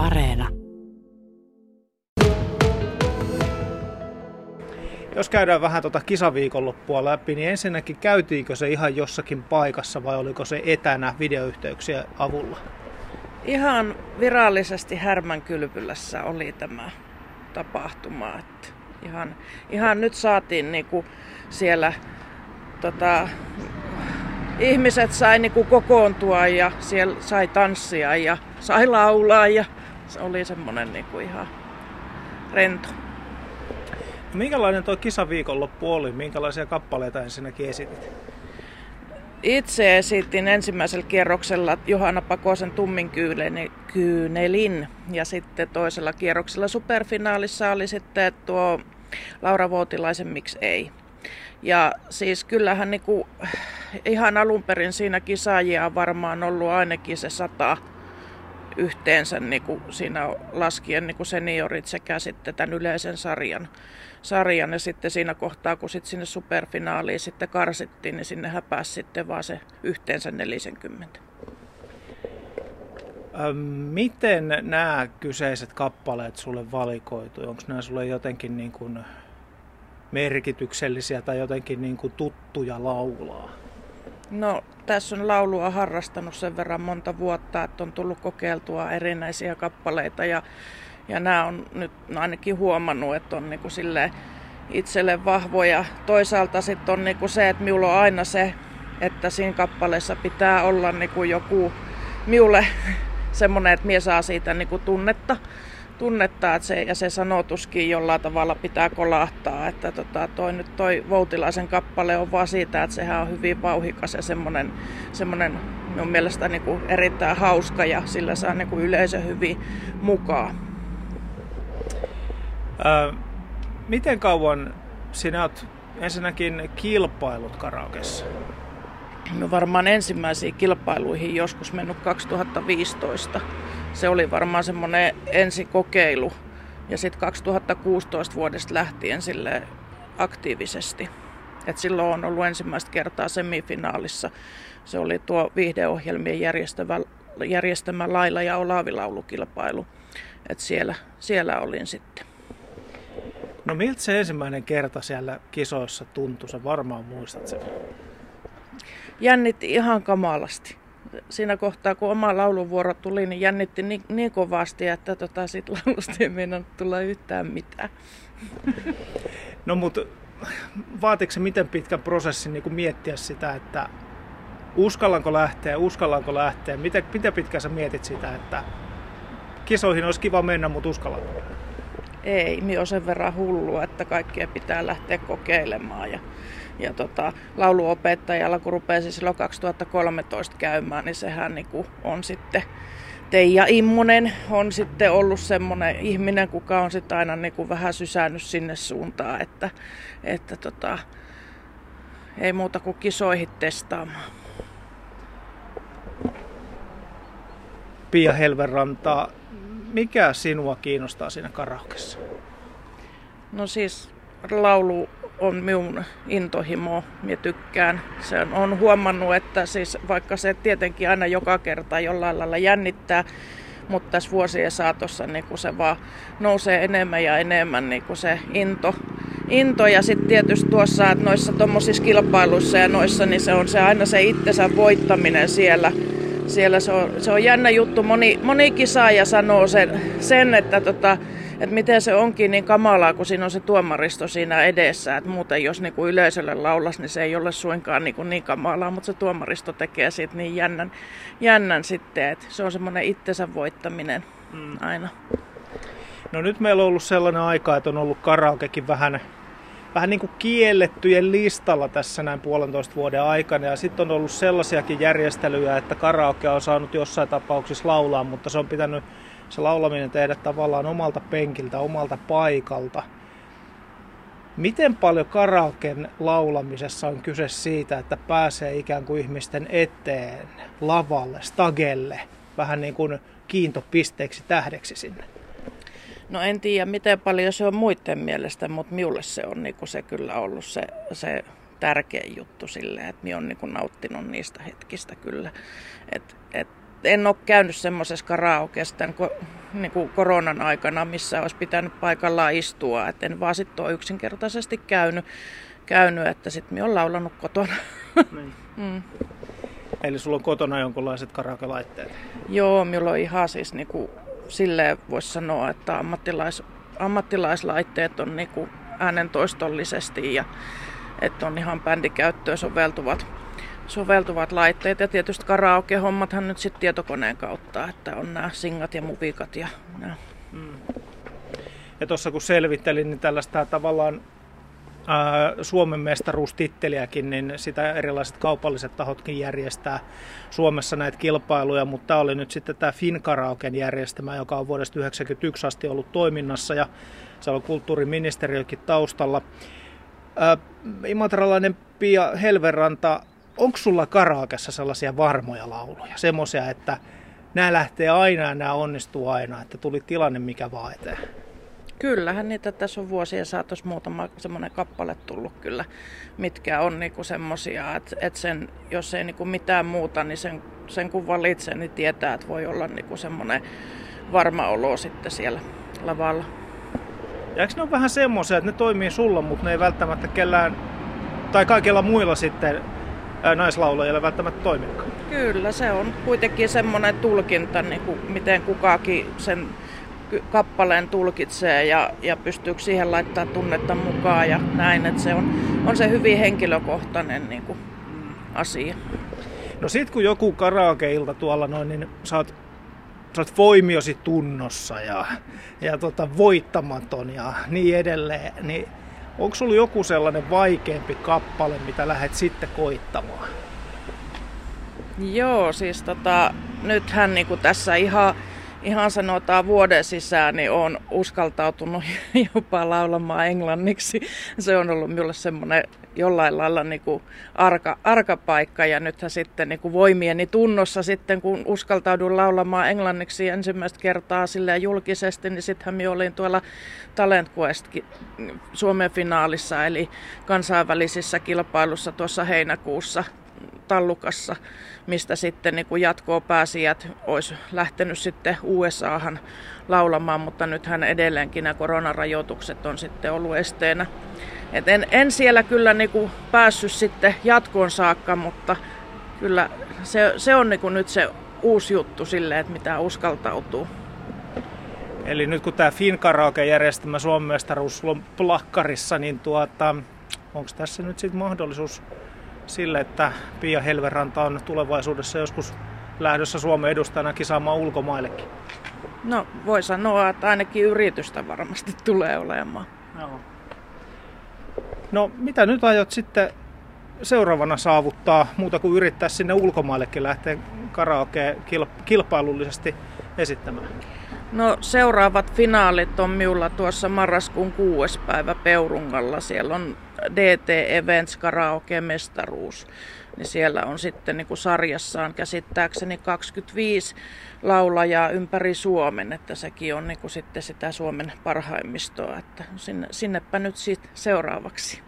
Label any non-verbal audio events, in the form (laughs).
Areena. Jos käydään vähän tuota kisaviikonloppua läpi, niin ensinnäkin käytiinkö se ihan jossakin paikassa vai oliko se etänä videoyhteyksiä avulla? Ihan virallisesti Härmän kylpylässä oli tämä tapahtuma. Että ihan, ihan nyt saatiin niinku siellä tota, ihmiset sai niinku kokoontua ja siellä sai tanssia ja sai laulaa ja se oli semmoinen niinku ihan rento. Minkälainen tuo kisaviikonloppu oli? Minkälaisia kappaleita ensinnäkin esitit? Itse esitin ensimmäisellä kierroksella Johanna Pakosen Tummin kyynelin ja sitten toisella kierroksella superfinaalissa oli sitten tuo Laura Vuotilaisen Miksi ei. Ja siis kyllähän niinku, ihan alun perin siinä kisaajia on varmaan ollut ainakin se sata yhteensä niin kuin siinä laskien niin kuin seniorit sekä sitten tämän yleisen sarjan. sarjan. Ja sitten siinä kohtaa, kun sitten sinne superfinaaliin sitten karsittiin, niin sinne häpäsi sitten vaan se yhteensä 40. Miten nämä kyseiset kappaleet sulle valikoitu? Onko nämä sulle jotenkin niin kuin merkityksellisiä tai jotenkin niin kuin tuttuja laulaa? No tässä on laulua harrastanut sen verran monta vuotta, että on tullut kokeiltua erinäisiä kappaleita ja, ja nämä on nyt ainakin huomannut, että on niin kuin itselle vahvoja. Toisaalta sitten on niin kuin se, että minulla on aina se, että siinä kappaleessa pitää olla niin kuin joku minulle (laughs) semmoinen, että minä saa siitä niin kuin tunnetta tunnetta että se, ja se sanotuskin jollain tavalla pitää kolahtaa. Että tota, toi, nyt toi Voutilaisen kappale on vaan siitä, että sehän on hyvin vauhikas ja semmoinen, semmoinen minun mielestä niin kuin erittäin hauska ja sillä saa niin kuin yleisö hyvin mukaan. Ää, miten kauan sinä olet ensinnäkin kilpailut karaokessa? No varmaan ensimmäisiin kilpailuihin joskus mennyt 2015 se oli varmaan semmoinen ensikokeilu. Ja sitten 2016 vuodesta lähtien sille aktiivisesti. Et silloin on ollut ensimmäistä kertaa semifinaalissa. Se oli tuo viihdeohjelmien järjestämä, järjestämä Laila ja Olavi-laulukilpailu. Et siellä, siellä olin sitten. No miltä se ensimmäinen kerta siellä kisoissa tuntui? Sä varmaan muistat sen. Jännitti ihan kamalasti siinä kohtaa, kun oma lauluvuoro tuli, niin jännitti niin, niin kovasti, että tota, sit laulusta ei meinannut tulla yhtään mitään. No mutta vaatiko se miten pitkä prosessi niin kuin miettiä sitä, että uskallanko lähteä, uskallanko lähteä? Miten, miten pitkään sä mietit sitä, että kisoihin olisi kiva mennä, mutta uskallanko? Ei, minä olen sen verran hullu, että kaikkia pitää lähteä kokeilemaan. Ja ja tota, lauluopettajalla, kun rupesi silloin 2013 käymään, niin sehän niin kuin on sitten Teija Immonen on sitten ollut semmoinen ihminen, kuka on sitten aina niin kuin vähän sysännyt sinne suuntaan, että, että tota, ei muuta kuin kisoihin testaamaan. Pia Helvenrantaa, mikä sinua kiinnostaa siinä karaokessa? No siis laulu on minun intohimo ja tykkään. Se on, on huomannut, että siis vaikka se tietenkin aina joka kerta jollain lailla jännittää, mutta tässä vuosien saatossa niin kun se vaan nousee enemmän ja enemmän niin kun se into. into. Ja sitten tietysti tuossa, että noissa tuommoisissa kilpailuissa ja noissa, niin se on se aina se itsensä voittaminen siellä. Siellä se on, se on jännä juttu. Moni, moni kisaaja sanoo sen, sen että tota, että miten se onkin niin kamalaa, kun siinä on se tuomaristo siinä edessä. Että muuten jos niin kuin yleisölle laulas, niin se ei ole suinkaan niin, kuin niin kamalaa, mutta se tuomaristo tekee siitä niin jännän, jännän sitten, että se on semmoinen itsensä voittaminen mm. aina. No nyt meillä on ollut sellainen aika, että on ollut karaokekin vähän, vähän niin kuin kiellettyjen listalla tässä näin puolentoista vuoden aikana. Ja sitten on ollut sellaisiakin järjestelyjä, että karaoke on saanut jossain tapauksessa laulaa, mutta se on pitänyt se laulaminen tehdä tavallaan omalta penkiltä, omalta paikalta. Miten paljon karaoken laulamisessa on kyse siitä, että pääsee ikään kuin ihmisten eteen, lavalle, stagelle, vähän niin kuin kiintopisteeksi tähdeksi sinne? No en tiedä miten paljon se on muiden mielestä, mutta minulle se on kuin se kyllä ollut se, se tärkein juttu silleen, että minä olen niin nauttinut niistä hetkistä kyllä. Et, et en ole käynyt semmoisessa karaokeessa, kun niin kuin koronan aikana, missä olisi pitänyt paikallaan istua. Et en vaan sitten ole yksinkertaisesti käynyt, käynyt että sitten minä olen laulanut kotona. Niin. (laughs) mm. Eli sulla on kotona jonkinlaiset karaoke-laitteet? Joo, minulla on ihan siis niin kuin, silleen voisi sanoa, että ammattilais, ammattilaislaitteet on niin kuin äänentoistollisesti ja että on ihan bändikäyttöön soveltuvat, soveltuvat laitteet. Ja tietysti karaoke-hommathan nyt sitten tietokoneen kautta, että on nämä singat ja mubikat ja nämä. Mm. Ja tuossa kun selvittelin, niin tällaista tavallaan Suomen mestaruustitteliäkin, niin sitä erilaiset kaupalliset tahotkin järjestää Suomessa näitä kilpailuja, mutta tämä oli nyt sitten tämä Finkaraoken järjestämä, joka on vuodesta 1991 asti ollut toiminnassa ja se on kulttuuriministeriökin taustalla. Imatralainen Pia Helveranta, onko sulla karaokessa sellaisia varmoja lauluja, semmoisia, että nämä lähtee aina ja nämä onnistuu aina, että tuli tilanne mikä vaan eteen? Kyllähän niitä tässä on vuosien saatossa muutama semmoinen kappale tullut kyllä, mitkä on niinku semmoisia, että et sen, jos ei niinku mitään muuta, niin sen, sen kun valitsee, niin tietää, että voi olla niinku semmoinen varma olo sitten siellä lavalla. Ja eikö ne ole vähän semmoisia, että ne toimii sulla, mutta ne ei välttämättä kellään, tai kaikilla muilla sitten naislaulajilla välttämättä toimikaan? Kyllä, se on kuitenkin semmoinen tulkinta, niin kuin miten kukakin sen kappaleen tulkitsee ja, ja pystyykö siihen laittaa tunnetta mukaan ja näin, että se on, on se hyvin henkilökohtainen niin kuin, asia. No sit kun joku karaokeilta tuolla noin, niin sä oot, sä oot voimiosi tunnossa ja, ja tota, voittamaton ja niin edelleen, niin onko sulla joku sellainen vaikeampi kappale, mitä lähdet sitten koittamaan? Joo, siis tota, nythän niin tässä ihan ihan sanotaan vuoden sisään, niin olen uskaltautunut (laughs) jopa laulamaan englanniksi. Se on ollut minulle semmoinen jollain lailla niin kuin arka, arka paikka ja nythän sitten niin kuin voimieni tunnossa sitten, kun uskaltaudun laulamaan englanniksi ensimmäistä kertaa sille julkisesti, niin sittenhän minä olin tuolla Talent Quest Suomen finaalissa, eli kansainvälisissä kilpailussa tuossa heinäkuussa Tallukassa, mistä sitten niin kuin jatkoa pääsijät olisi lähtenyt sitten USAhan laulamaan, mutta nythän edelleenkin nämä koronarajoitukset on sitten ollut esteenä. Et en, en siellä kyllä niin kuin päässyt sitten jatkoon saakka, mutta kyllä se, se on niin kuin nyt se uusi juttu sille, että mitä uskaltautuu. Eli nyt kun tämä Finkaraoke järjestämä Suomen mestaruus on plakkarissa, niin tuota, onko tässä nyt sitten mahdollisuus sille, että Pia Helveranta on tulevaisuudessa joskus lähdössä Suomen edustajana kisaamaan ulkomaillekin? No voi sanoa, että ainakin yritystä varmasti tulee olemaan. No, no mitä nyt aiot sitten seuraavana saavuttaa muuta kuin yrittää sinne ulkomaillekin lähteä karaoke kilpailullisesti esittämään? No seuraavat finaalit on minulla tuossa marraskuun kuudes päivä Peurungalla. Siellä on DT Events Karaoke Mestaruus. Niin siellä on sitten niin kuin sarjassaan käsittääkseni 25 laulajaa ympäri Suomen, että sekin on niin kuin sitten sitä Suomen parhaimmistoa, että sinne, sinnepä nyt sitten seuraavaksi.